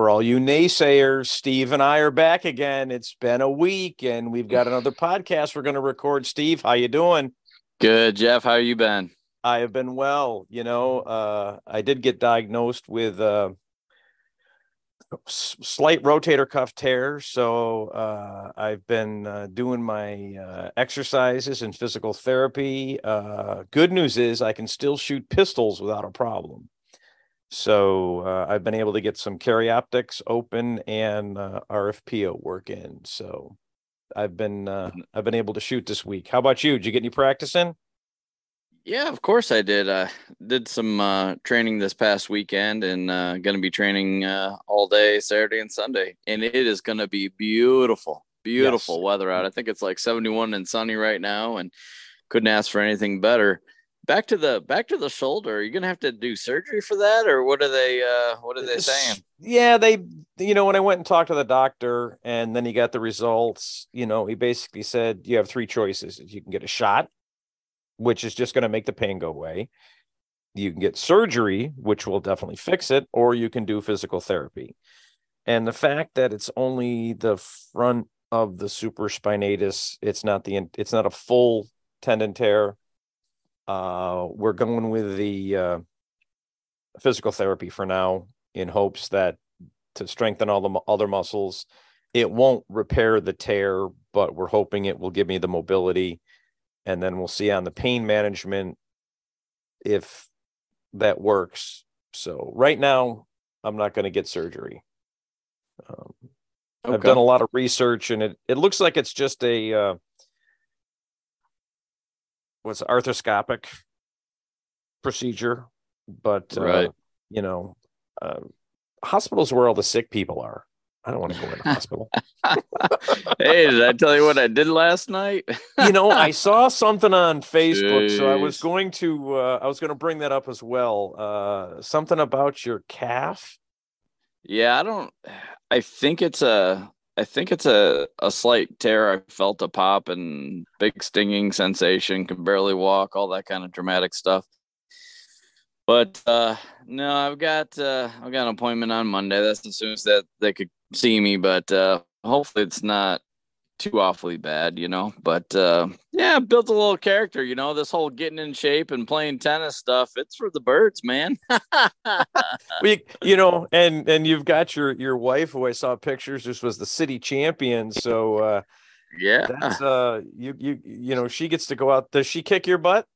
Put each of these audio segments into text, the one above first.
For all you naysayers, Steve and I are back again. It's been a week and we've got another podcast we're going to record. Steve, how you doing? Good, Jeff. How you been? I have been well. You know, uh, I did get diagnosed with uh, slight rotator cuff tear. So uh, I've been uh, doing my uh, exercises and physical therapy. Uh, good news is I can still shoot pistols without a problem. So uh, I've been able to get some carry optics open and uh, RFPO work in. So I've been uh, mm-hmm. I've been able to shoot this week. How about you? Did you get any practice in? Yeah, of course I did. I did some uh, training this past weekend and uh, going to be training uh, all day Saturday and Sunday. And it is going to be beautiful, beautiful yes. weather out. I think it's like 71 and sunny right now and couldn't ask for anything better back to the back to the shoulder are you gonna have to do surgery for that or what are they uh what are they saying? yeah they you know when i went and talked to the doctor and then he got the results you know he basically said you have three choices you can get a shot which is just going to make the pain go away. You can get surgery which will definitely fix it or you can do physical therapy. And the fact that it's only the front of the supraspinatus it's not the it's not a full tendon tear uh, we're going with the uh, physical therapy for now in hopes that to strengthen all the other muscles. It won't repair the tear, but we're hoping it will give me the mobility. And then we'll see on the pain management if that works. So right now, I'm not going to get surgery. Um, okay. I've done a lot of research, and it it looks like it's just a uh, was arthroscopic procedure, but uh, you know, uh, hospitals where all the sick people are. I don't want to go in the hospital. hey, did I tell you what I did last night? you know, I saw something on Facebook, Jeez. so I was going to uh, I was going to bring that up as well. Uh, something about your calf. Yeah, I don't. I think it's a I think it's a, a slight tear. I felt a pop and big stinging sensation, can barely walk, all that kind of dramatic stuff. But uh, no, I've got uh, I've got an appointment on Monday. That's as soon as that they could see me. But uh, hopefully it's not too awfully bad, you know. But uh, yeah, built a little character, you know. This whole getting in shape and playing tennis stuff, it's for the birds, man. we, you know, and and you've got your your wife who I saw pictures. This was the city champion, so uh, yeah, that's uh, you you you know, she gets to go out. Does she kick your butt?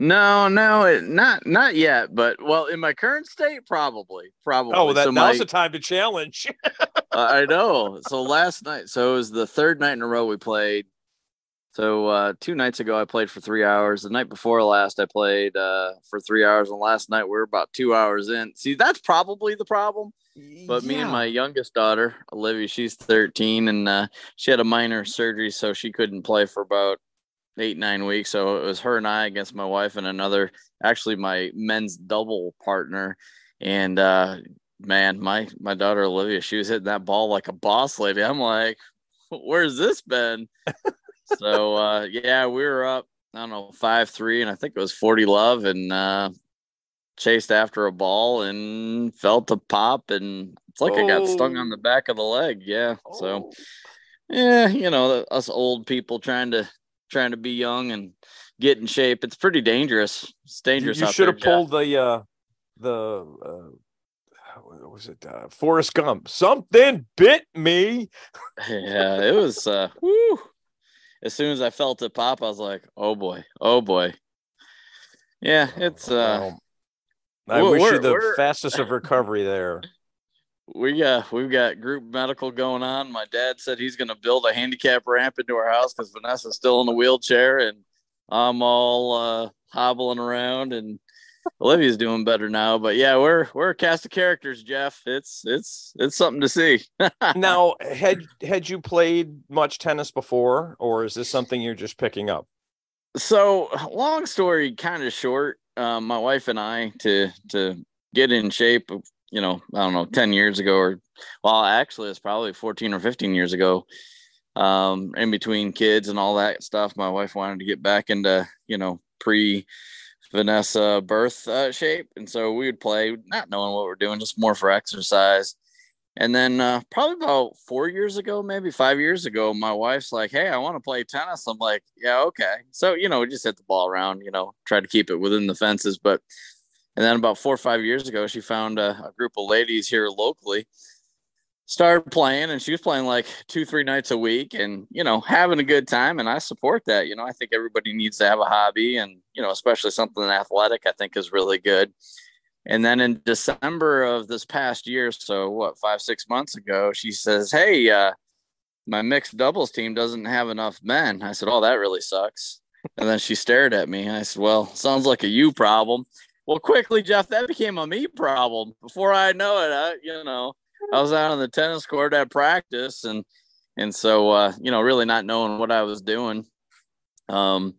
No, no, it, not not yet. But well, in my current state, probably, probably. Oh, that so now's my, the time to challenge. I know. So last night, so it was the third night in a row we played. So uh, two nights ago, I played for three hours. The night before last, I played uh, for three hours, and last night we were about two hours in. See, that's probably the problem. But yeah. me and my youngest daughter, Olivia, she's 13, and uh, she had a minor surgery, so she couldn't play for about eight nine weeks. So it was her and I against my wife and another, actually my men's double partner, and uh, man, my my daughter Olivia, she was hitting that ball like a boss lady. I'm like, where's this been? so uh, yeah, we were up. I don't know five three, and I think it was forty love, and uh, chased after a ball and felt a pop, and it's like oh. I got stung on the back of the leg. Yeah, oh. so yeah, you know, us old people trying to trying to be young and get in shape. It's pretty dangerous. It's dangerous. You, you should have pulled the uh, the uh, what was it? Uh, Forrest Gump. Something bit me. yeah, it was. Uh, whew. As soon as I felt it pop, I was like, "Oh boy, oh boy." Yeah, it's. uh I wish you the fastest of recovery there we uh we've got group medical going on. My dad said he's going to build a handicap ramp into our house because Vanessa's still in the wheelchair and I'm all uh, hobbling around and Olivia's doing better now. But yeah, we're we're a cast of characters, Jeff. It's it's it's something to see. now, had had you played much tennis before, or is this something you're just picking up? So, long story, kind of short. Um, my wife and I to to get in shape you know, I don't know, 10 years ago or well, actually it's probably 14 or 15 years ago. Um, in between kids and all that stuff, my wife wanted to get back into, you know, pre Vanessa birth uh, shape, and so we would play, not knowing what we're doing, just more for exercise. And then uh, probably about four years ago, maybe five years ago, my wife's like, "Hey, I want to play tennis." I'm like, "Yeah, okay." So you know, we just hit the ball around, you know, try to keep it within the fences. But and then about four or five years ago, she found a, a group of ladies here locally, started playing, and she was playing like two, three nights a week, and you know, having a good time. And I support that. You know, I think everybody needs to have a hobby, and you know, especially something athletic, I think is really good. And then in December of this past year, so what, five, six months ago, she says, Hey, uh, my mixed doubles team doesn't have enough men. I said, Oh, that really sucks. And then she stared at me. I said, Well, sounds like a you problem. Well, quickly, Jeff, that became a me problem. Before I know it, I, you know, I was out on the tennis court at practice and and so uh, you know, really not knowing what I was doing. Um,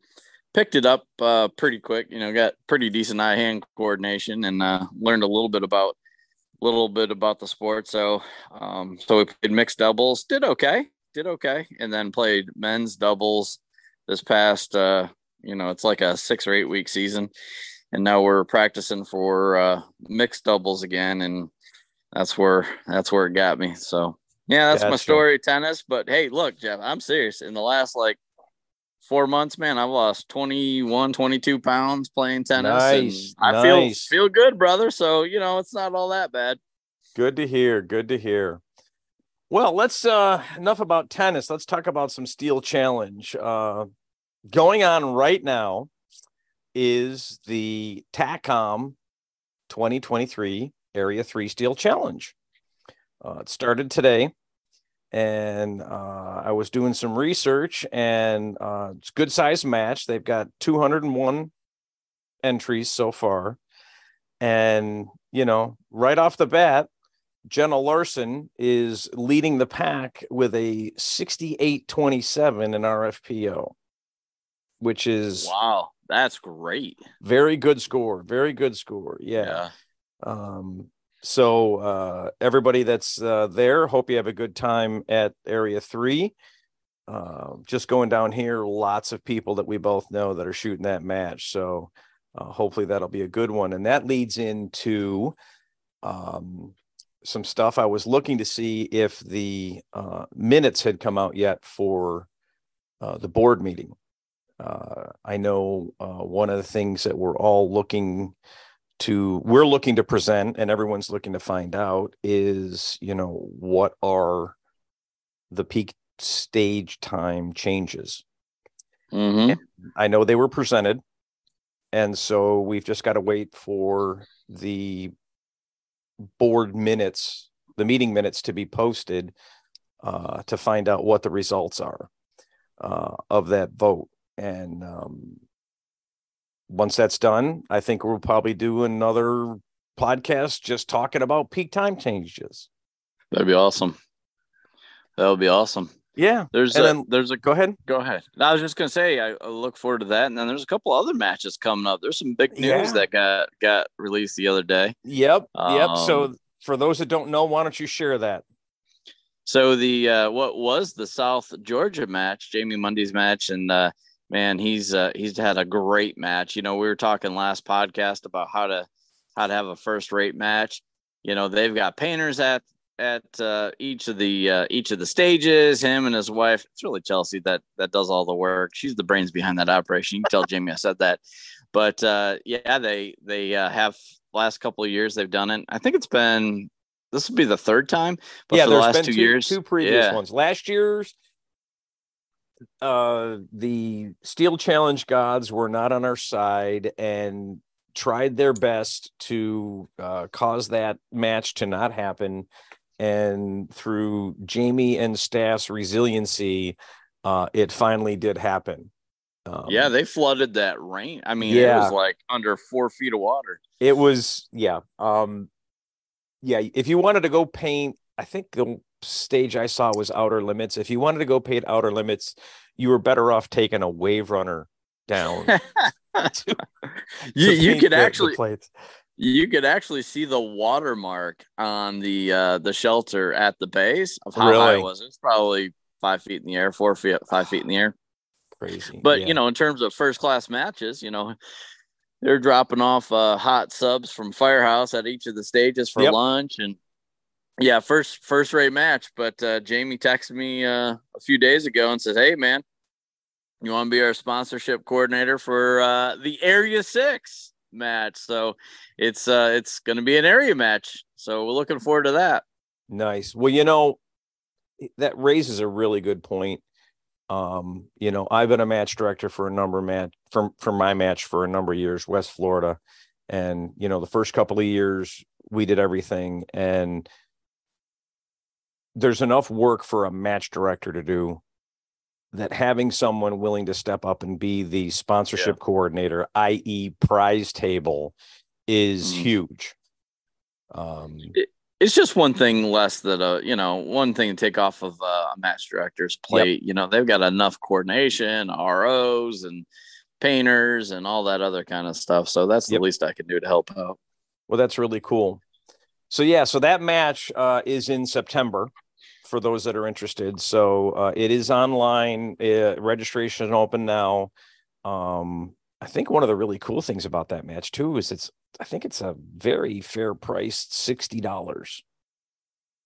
picked it up uh, pretty quick. You know, got pretty decent eye hand coordination and uh, learned a little bit about a little bit about the sport. So um, so we played mixed doubles, did okay, did okay, and then played men's doubles this past. Uh, you know, it's like a six or eight week season, and now we're practicing for uh, mixed doubles again, and that's where that's where it got me. So yeah, that's gotcha. my story, tennis. But hey, look, Jeff, I'm serious. In the last like four months, man, I've lost 21, 22 pounds playing tennis. Nice. I nice. feel feel good, brother. So, you know, it's not all that bad. Good to hear. Good to hear. Well, let's uh enough about tennis. Let's talk about some steel challenge. Uh going on right now is the TACOM 2023 Area 3 Steel Challenge. Uh, it started today and uh, I was doing some research, and uh, it's good sized match. They've got 201 entries so far, and you know, right off the bat, Jenna Larson is leading the pack with a 68-27 in RFPO, which is wow, that's great. Very good score. Very good score. Yeah. yeah. Um, so uh, everybody that's uh, there, hope you have a good time at Area Three. Uh, just going down here, lots of people that we both know that are shooting that match. So uh, hopefully that'll be a good one, and that leads into um, some stuff. I was looking to see if the uh, minutes had come out yet for uh, the board meeting. I know one of the things that we're all looking to we're looking to present and everyone's looking to find out is you know what are the peak stage time changes mm-hmm. i know they were presented and so we've just got to wait for the board minutes the meeting minutes to be posted uh, to find out what the results are uh, of that vote and um, once that's done, I think we'll probably do another podcast just talking about peak time changes. That'd be awesome. That would be awesome. Yeah. There's and a, then, there's a go ahead. Go ahead. I was just gonna say I, I, look forward to that. And then there's a couple other matches coming up. There's some big news yeah. that got got released the other day. Yep. Um, yep. So um, for those that don't know, why don't you share that? So the uh, what was the South Georgia match, Jamie Mundy's match, and uh, man, he's uh, he's had a great match. You know, we were talking last podcast about how to how to have a first rate match. You know, they've got painters at at uh, each of the uh, each of the stages. Him and his wife. It's really Chelsea that that does all the work. She's the brains behind that operation. You can tell Jamie I said that. But uh, yeah, they they uh, have last couple of years they've done it. I think it's been this will be the third time. But yeah, for the last two, two, years, two previous yeah. ones. Last year's uh, the Steel Challenge gods were not on our side and tried their best to uh, cause that match to not happen. And through Jamie and staff's resiliency, uh, it finally did happen. Um, yeah, they flooded that rain. I mean, yeah. it was like under four feet of water. It was, yeah. Um, yeah, if you wanted to go paint, I think the stage I saw was Outer Limits. If you wanted to go paint Outer Limits, you were better off taking a wave runner down. to, you you could the, actually the you could actually see the watermark on the uh the shelter at the base of how really? high it was. It's probably five feet in the air, four feet, five feet in the air. Crazy. But yeah. you know, in terms of first class matches, you know, they're dropping off uh, hot subs from Firehouse at each of the stages for yep. lunch and yeah, first first rate match. But uh, Jamie texted me uh, a few days ago and says, "Hey, man, you want to be our sponsorship coordinator for uh, the Area Six match?" So it's uh, it's going to be an area match. So we're looking forward to that. Nice. Well, you know, that raises a really good point. Um, you know, I've been a match director for a number of match from for my match for a number of years, West Florida, and you know, the first couple of years we did everything and there's enough work for a match director to do that having someone willing to step up and be the sponsorship yeah. coordinator, i.e., prize table, is mm. huge. Um, it, it's just one thing less that uh you know one thing to take off of uh, a match director's plate. Yep. You know they've got enough coordination, ROs, and painters, and all that other kind of stuff. So that's the least I can do to help out. Well, that's really cool. So yeah, so that match uh, is in September for those that are interested. So uh, it is online. Uh, registration open now. Um, I think one of the really cool things about that match too is it's I think it's a very fair priced sixty dollars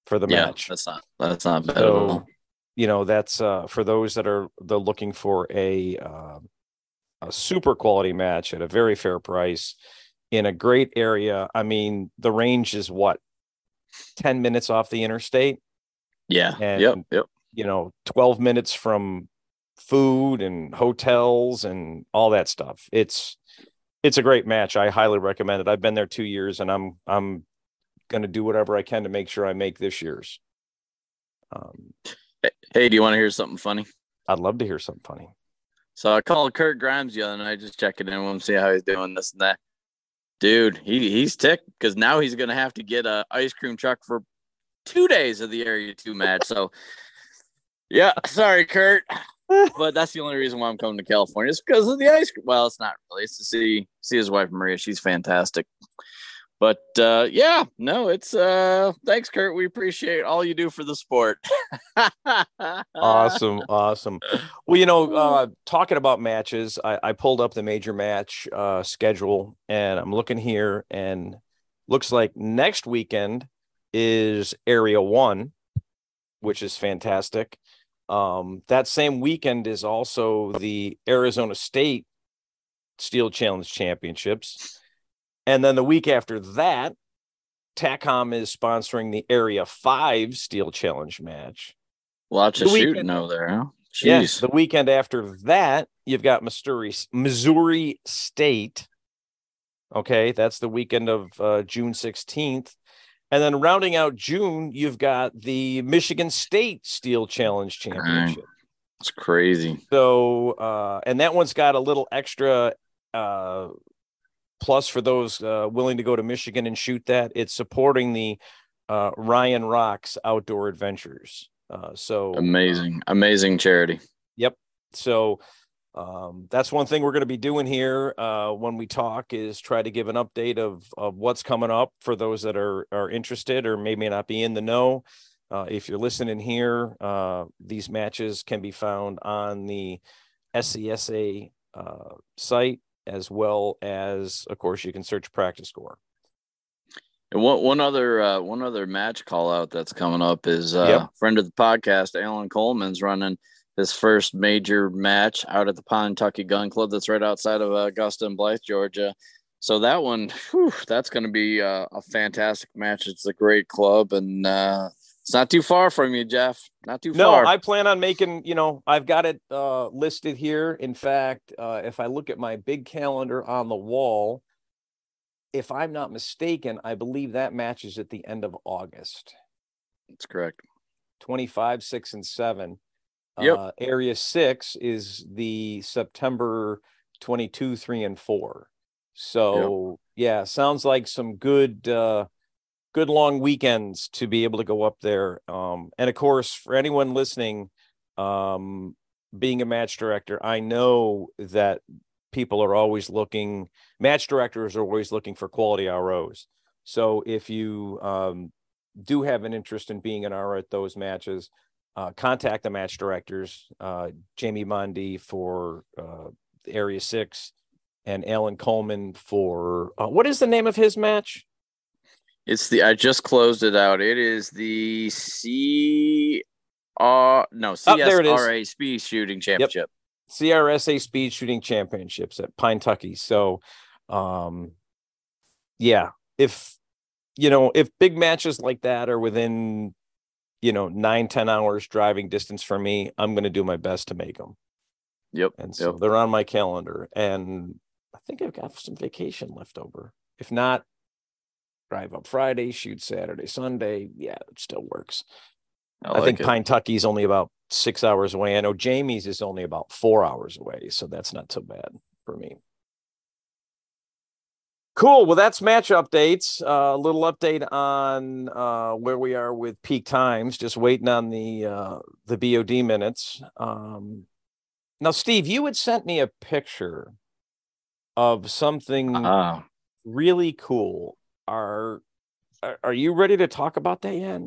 for the yeah, match. That's not that's not bad so, You know, that's uh, for those that are the looking for a uh, a super quality match at a very fair price in a great area. I mean, the range is what 10 minutes off the interstate. Yeah. And, yep. Yep. You know, 12 minutes from food and hotels and all that stuff. It's it's a great match. I highly recommend it. I've been there two years and I'm I'm gonna do whatever I can to make sure I make this year's. Um, hey, do you want to hear something funny? I'd love to hear something funny. So I called Kurt Grimes the other night, just checking in with him, see how he's doing, this and that. Dude, he he's ticked because now he's gonna have to get a ice cream truck for two days of the Area Two match. So, yeah, sorry, Kurt, but that's the only reason why I'm coming to California is because of the ice cream. Well, it's not really. It's to see see his wife Maria. She's fantastic. But uh, yeah, no, it's uh, thanks, Kurt. We appreciate all you do for the sport. awesome, awesome. Well, you know, uh, talking about matches, I, I pulled up the major match uh, schedule, and I'm looking here, and looks like next weekend is Area One, which is fantastic. Um, that same weekend is also the Arizona State Steel Challenge Championships. And then the week after that, TACOM is sponsoring the Area 5 Steel Challenge match. Lots of shooting over there, huh? Yes. Yeah, the weekend after that, you've got Missouri, Missouri State. Okay, that's the weekend of uh, June 16th. And then rounding out June, you've got the Michigan State Steel Challenge Championship. It's crazy. So, uh, and that one's got a little extra uh, plus for those uh, willing to go to Michigan and shoot that. It's supporting the uh, Ryan Rocks Outdoor Adventures. Uh, so amazing, amazing charity. Yep. So um, that's one thing we're going to be doing here uh, when we talk is try to give an update of of what's coming up for those that are are interested or may, may not be in the know. Uh, if you're listening here, uh, these matches can be found on the SCSA uh, site as well as, of course, you can search PractiScore. And one one other uh, one other match call out that's coming up is uh, yep. friend of the podcast, Alan Coleman's running his first major match out at the Pine Tucky Gun Club that's right outside of Augusta and Blythe, Georgia. So that one, whew, that's going to be a, a, fantastic match. It's a great club, and uh, it's not too far from you, Jeff. Not too no, far. No, I plan on making. You know, I've got it uh, listed here. In fact, uh, if I look at my big calendar on the wall, if I'm not mistaken, I believe that match is at the end of August. That's correct. 25, 6, and 7. Yep. Uh, area six is the September 22, three and four. So yep. yeah, sounds like some good, uh, good long weekends to be able to go up there. Um, and of course, for anyone listening, um, being a match director, I know that people are always looking, match directors are always looking for quality ROs. So if you um, do have an interest in being an RO at those matches, uh, contact the match directors, uh, Jamie Mondi for uh, Area Six, and Alan Coleman for uh, what is the name of his match? It's the I just closed it out. It is the C R no CSRA oh, Speed Shooting Championship. Yep. CRSA Speed Shooting Championships at Pine Tucky. So, um, yeah, if you know if big matches like that are within you know nine ten hours driving distance for me, I'm going to do my best to make them. Yep. And so yep. they're on my calendar, and I think I've got some vacation left over. If not, drive up Friday, shoot Saturday, Sunday. Yeah, it still works. I, like think it. Pine Tucky's only about six hours away. I know Jamie's is only about four hours away, so that's not so bad for me. Cool. Well, that's match updates. Uh, a uh, little update on uh, where we are with peak times. Just waiting on the uh, the BOD minutes. Um, now, Steve, you had sent me a picture of something uh, really cool. Are are you ready to talk about that yet?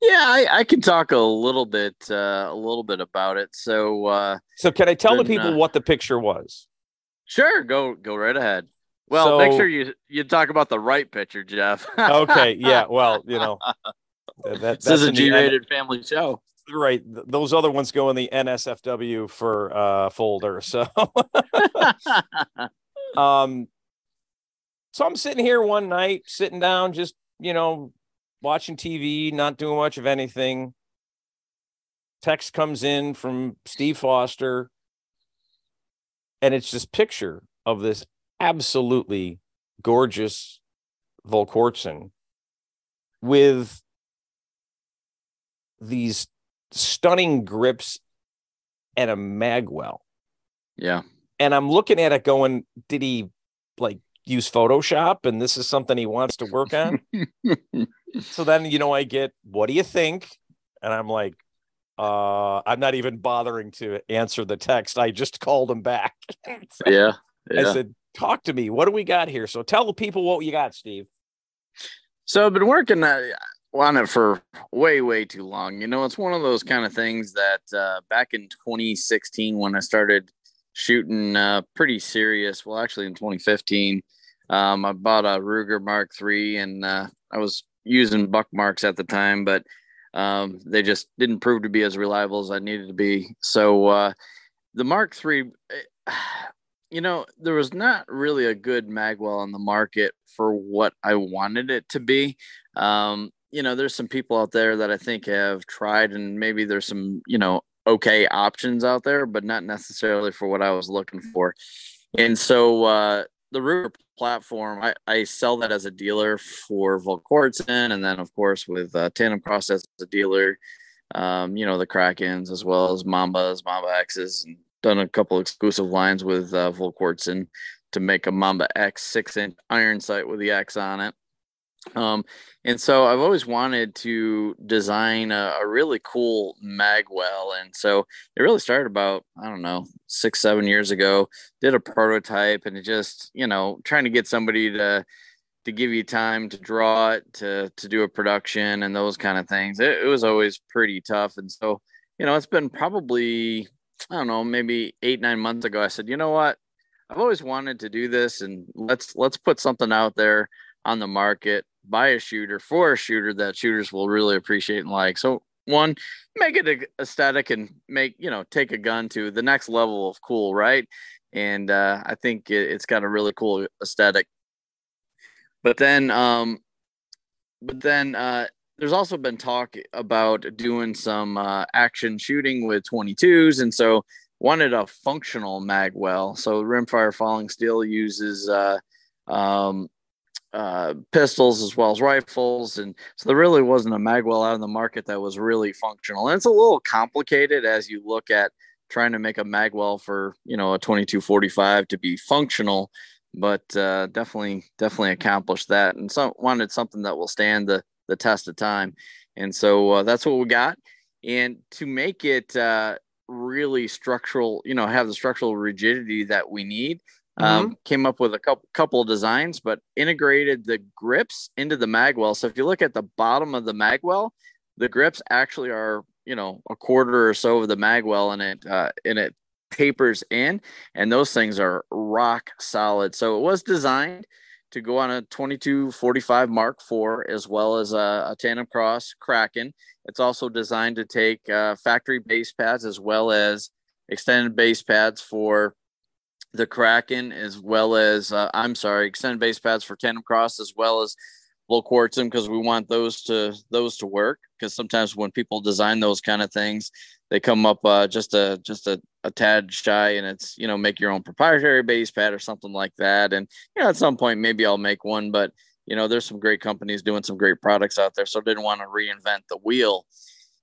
Yeah, I, I can talk a little bit uh, a little bit about it. So uh, so can I tell the people what the picture was? Sure, go go right ahead. Well, so, make sure you you talk about the right picture, Jeff. okay, yeah. Well, you know, that, this is a G-rated family show right those other ones go in the nsfw for uh folder so um so i'm sitting here one night sitting down just you know watching tv not doing much of anything text comes in from steve foster and it's this picture of this absolutely gorgeous volquartsen with these stunning grips and a magwell. Yeah. And I'm looking at it going, did he like use Photoshop and this is something he wants to work on? so then, you know, I get, what do you think? And I'm like, uh, I'm not even bothering to answer the text. I just called him back. so yeah, yeah. I said, talk to me. What do we got here? So tell the people what you got, Steve. So I've been working. Uh, on it for way way too long you know it's one of those kind of things that uh, back in 2016 when i started shooting uh, pretty serious well actually in 2015 um, i bought a ruger mark iii and uh, i was using buck marks at the time but um, they just didn't prove to be as reliable as i needed to be so uh, the mark iii you know there was not really a good magwell on the market for what i wanted it to be um, you know, there's some people out there that I think have tried, and maybe there's some, you know, okay options out there, but not necessarily for what I was looking for. And so uh, the Ruger platform, I, I sell that as a dealer for Volquartsen, and then of course with uh, TandemKross as a dealer, um, you know, the Krakens as well as Mambas, Mamba X's, and done a couple exclusive lines with uh, Volquartsen to make a Mamba X six inch iron sight with the X on it. Um, and so I've always wanted to design a, a, really cool magwell. And so it really started about, I don't know, six, seven years ago, did a prototype and just, you know, trying to get somebody to, to give you time to draw it, to, to do a production and those kind of things. It, it was always pretty tough. And so, you know, it's been probably, I don't know, maybe eight, nine months ago. I said, you know what? I've always wanted to do this and let's, let's put something out there on the market buy a shooter for a shooter that shooters will really appreciate and like. So one, make it aesthetic and make you know take a gun to the next level of cool, right? And uh, I think it, has got a really cool aesthetic. But then, um, but then uh, there's also been talk about doing some uh, action shooting with 22s, and so wanted a functional magwell. So Rimfire Falling Steel uses uh, um, uh, pistols as well as rifles. And so there really wasn't a magwell out in the market that was really functional. And it's a little complicated as you look at trying to make a magwell for, you know, a 2245 to be functional, but uh, definitely, definitely accomplished that. And so wanted something that will stand the, the test of time. And so uh, that's what we got. And to make it uh, really structural, you know, have the structural rigidity that we need, um, mm-hmm. came up with a couple couple of designs, but integrated the grips into the magwell. So if you look at the bottom of the magwell, the grips actually are you know a quarter or so of the magwell, and it uh, and it tapers in, and those things are rock solid. So it was designed to go on a 2245 Mark IV as well as a, a TandemKross Kraken. It's also designed to take uh, factory base pads as well as extended base pads for the Kraken, as well as uh, I'm sorry, extended base pads for TandemKross, as well as Volquartsen because we want those to those to work. Because sometimes when people design those kind of things, they come up uh, just a just a, a tad shy, and it's you know make your own proprietary base pad or something like that. And you know at some point maybe I'll make one, but you know there's some great companies doing some great products out there, so didn't want to reinvent the wheel.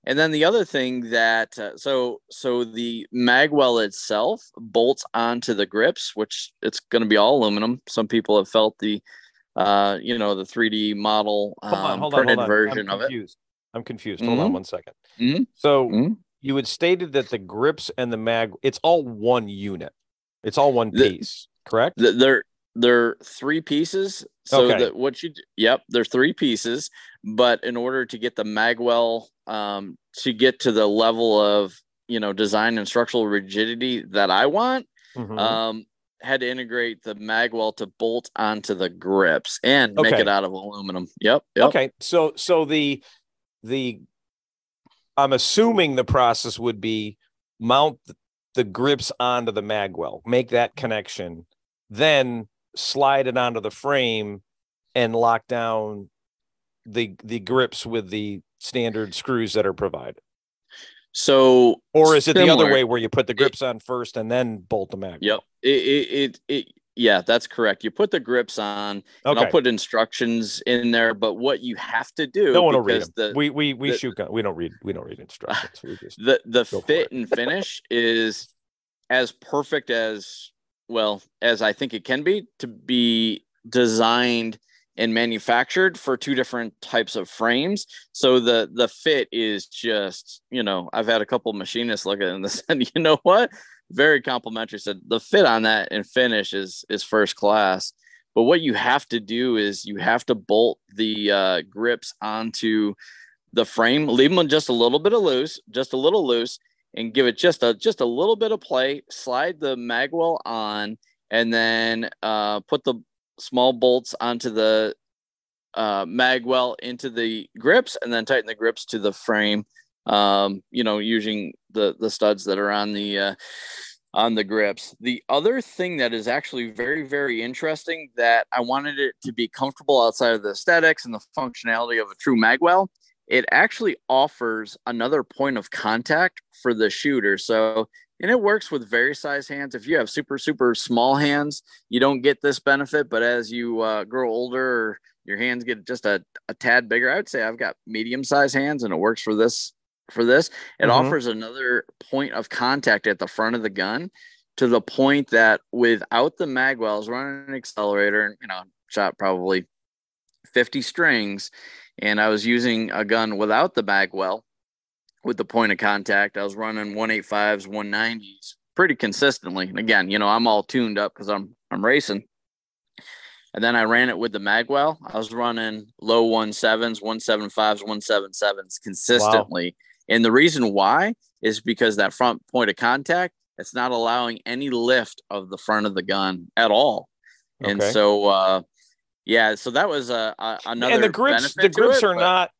And then the other thing that uh, so so the magwell itself bolts onto the grips, which it's going to be all aluminum. Some people have felt the uh, you know, the 3D model um, hold on, hold printed on, version of it. I'm confused. Hold mm-hmm. on one second. Mm-hmm. So mm-hmm. you had stated that the grips and the mag, it's all one unit. It's all one piece, the, correct? The, they're they're three pieces. So okay. that what you yep, they're three pieces. But in order to get the magwell um, to get to the level of you know design and structural rigidity that I want, mm-hmm. um, had to integrate the magwell to bolt onto the grips and okay. make it out of aluminum. Yep, yep. Okay. So so the the I'm assuming the process would be mount the grips onto the magwell, make that connection, then slide it onto the frame and lock down the the grips with the standard screws that are provided. So, or is it similar. the other way where you put the grips it, on first and then bolt them out? Yep. It, it, it, it, yeah, that's correct. You put the grips on, okay. and I'll put instructions in there. But what you have to do, no one will read them. The, we we we the, shoot. Gun. We don't read. We don't read instructions. We just the the fit and finish is as perfect as well as I think it can be to be designed and manufactured for two different types of frames. So the the fit is just, you know, I've had a couple machinists look at it and said, you know what? Very complimentary. Said the fit on that and finish is is first class. But what you have to do is you have to bolt the uh, grips onto the frame, leave them just a little bit of loose, just a little loose, and give it just a just a little bit of play. Slide the magwell on, and then uh, put the small bolts onto the uh, magwell into the grips and then tighten the grips to the frame um, you know using the the studs that are on the uh, on the grips. The other thing that is actually very very interesting that i wanted it to be comfortable outside of the aesthetics and the functionality of a true magwell it actually offers another point of contact for the shooter. So and it works with various size hands. If you have super super small hands, you don't get this benefit. But as you uh, grow older, your hands get just a, a tad bigger. I would say I've got medium size hands, and it works for this. For this, it mm-hmm. offers another point of contact at the front of the gun, to the point that without the magwells running an accelerator, and you know, shot probably 50 strings, and I was using a gun without the magwell with the point of contact. I was running 185s, 190s pretty consistently. And again, you know, I'm all tuned up because I'm I'm racing. And then I ran it with the Magwell. I was running low 17s, 175s, 177s consistently. Wow. And the reason why is because that front point of contact, it's not allowing any lift of the front of the gun at all. Okay. And so, uh, yeah, so that was a, a another. And the grips, the grips it, are but... not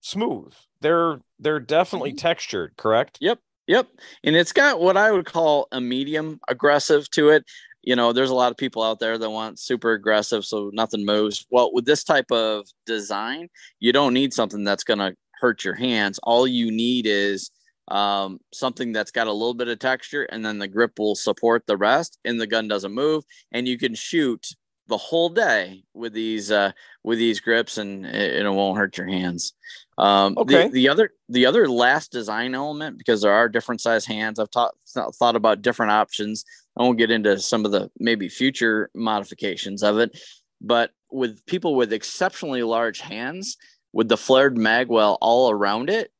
smooth they're they're definitely mm-hmm. textured, correct? Yep. Yep. And it's got what I would call a medium aggressive to it. You know, there's a lot of people out there that want super aggressive, so nothing moves. Well, with this type of design, you don't need something that's going to hurt your hands. All you need is um, something that's got a little bit of texture, and then the grip will support the rest, and the gun doesn't move, and you can shoot the whole day with these uh, with these grips, and it, it won't hurt your hands. Um, okay. The, the, other the other last design element because there are different size hands. I've taught, thought about different options. I won't get into some of the maybe future modifications of it, but with people with exceptionally large hands, with the flared magwell all around it,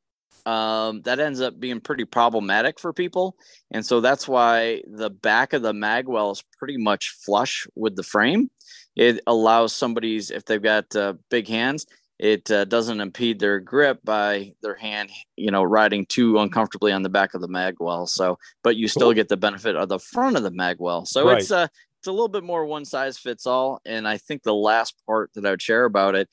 um, that ends up being pretty problematic for people. And so that's why the back of the magwell is pretty much flush with the frame. It allows somebody's, if they've got uh, big hands, it uh, doesn't impede their grip by their hand, you know, riding too uncomfortably on the back of the magwell. So, but you still cool. get the benefit of the front of the magwell. So right. it's uh, it's a little bit more one size fits all. And I think the last part that I would share about it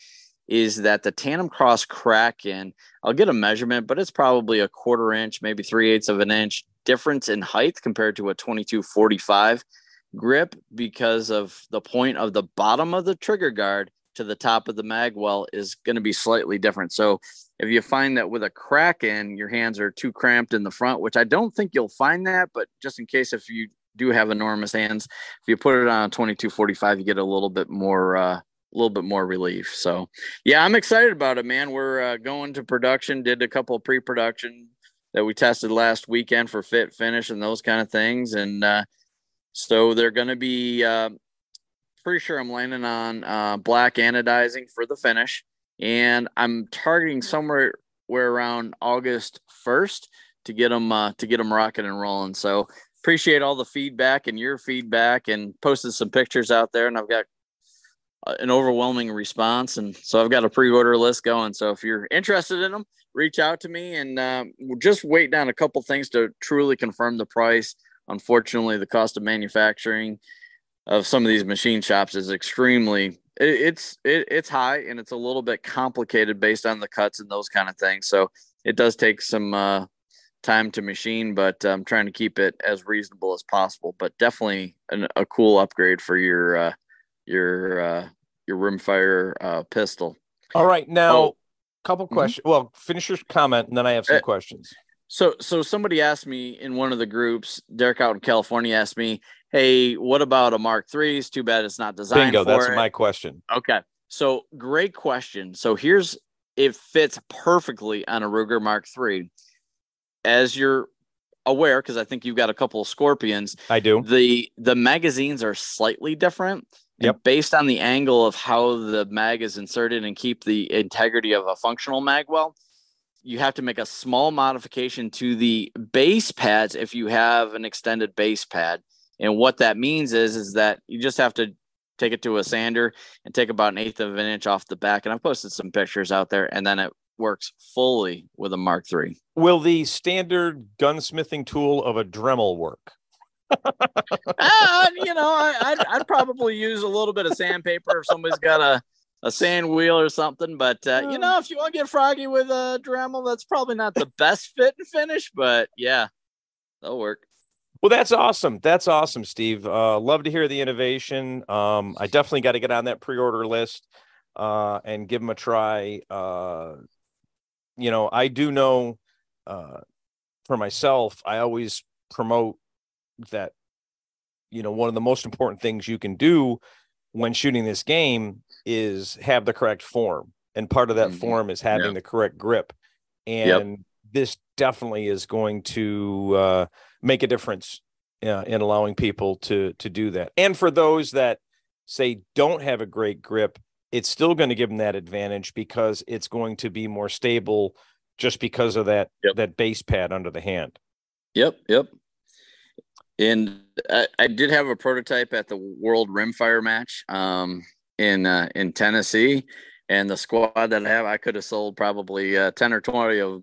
is that the TandemKross Kraken, I'll get a measurement, but it's probably a quarter inch, maybe three eighths of an inch difference in height compared to a 2245 grip because of the point of the bottom of the trigger guard to the top of the mag well is going to be slightly different. So if you find that with a Kraken, your hands are too cramped in the front, which I don't think you'll find that, but just in case if you do have enormous hands, if you put it on a 2245, you get a little bit more, uh, a little bit more relief. So yeah, I'm excited about it, man. We're uh, going to production, did a couple pre-production that we tested last weekend for fit finish and those kind of things. And, uh, so they're going to be, uh, pretty sure I'm landing on uh, black anodizing for the finish, and I'm targeting somewhere where around August 1st to get them uh, to get them rocking and rolling. So appreciate all the feedback and your feedback, and posted some pictures out there, and I've got uh, an overwhelming response, and so I've got a pre-order list going. So if you're interested in them, reach out to me, and uh, we'll just wait down a couple things to truly confirm the price. Unfortunately, the cost of manufacturing of some of these machine shops is extremely it, it's it, it's high and it's a little bit complicated based on the cuts and those kind of things. So it does take some uh, time to machine, but I'm trying to keep it as reasonable as possible. But definitely an, a cool upgrade for your uh, your uh, your rimfire uh, pistol. All right, now oh. couple questions. Mm-hmm. Well, finish your comment, and then I have some uh, questions. So, so somebody asked me in one of the groups, Derek out in California asked me, "Hey, what about a Mark III? It's too bad it's not designed Bingo, that's it. my question. Okay, so great question. So here's it fits perfectly on a Ruger Mark III. As you're aware, because I think you've got a couple of Scorpions. I do. The the magazines are slightly different. Yep. based on the angle of how the mag is inserted and keep the integrity of a functional mag well, you have to make a small modification to the base pads if you have an extended base pad. And what that means is, is that you just have to take it to a sander and take about an eighth of an inch off the back. And I've posted some pictures out there, and then it works fully with a Mark III. Will the standard gunsmithing tool of a Dremel work? uh, you know, I, would I'd probably use a little bit of sandpaper if somebody's got a a sand wheel or something. But uh, you know, if you want to get froggy with a Dremel, that's probably not the best fit and finish. But yeah, they'll work. Well, that's awesome. That's awesome, Steve. Uh, love to hear the innovation. Um, I definitely got to get on that pre-order list uh, and give them a try. Uh, you know, I do know uh, for myself, I always promote that. You know, one of the most important things you can do when shooting this game is have the correct form and part of that mm-hmm. form is having the correct grip and yep. this definitely is going to uh, make a difference uh, in allowing people to to do that. And for those that say don't have a great grip it's still going to give them that advantage because it's going to be more stable just because of that yep. that base pad under the hand. Yep yep. And I, I, did have a prototype at the World Rimfire match um, in uh, in Tennessee, and the squad that I have, I could have sold probably uh, ten or twenty of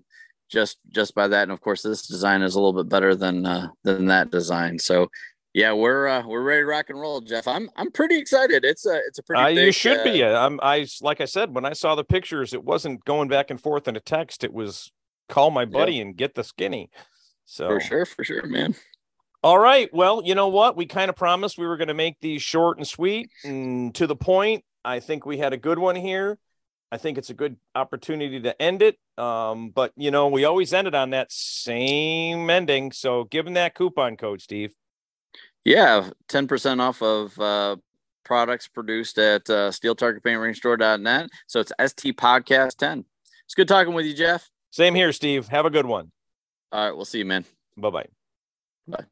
just just by that. And of course, this design is a little bit better than uh, than that design. So yeah, we're uh, we're ready to rock and roll, Jeff. I'm I'm pretty excited. It's a it's a pretty. Uh, big, you should uh, be. I'm I like I said when I saw the pictures, it wasn't going back and forth in a text. It was call my buddy and get the skinny. So for sure, for sure, man. All right. Well, you know what? We kind of promised we were going to make these short and sweet and to the point. I think we had a good one here. I think it's a good opportunity to end it. Um, but you know, we always end it on that same ending. So give them that coupon code, Steve. Yeah, 10% off of uh, products produced at uh, steeltargetpaintrange So it's ST Podcast 10. It's good talking with you, Jeff. Same here, Steve. Have a good one. All right. We'll see you, man. Bye-bye. Bye.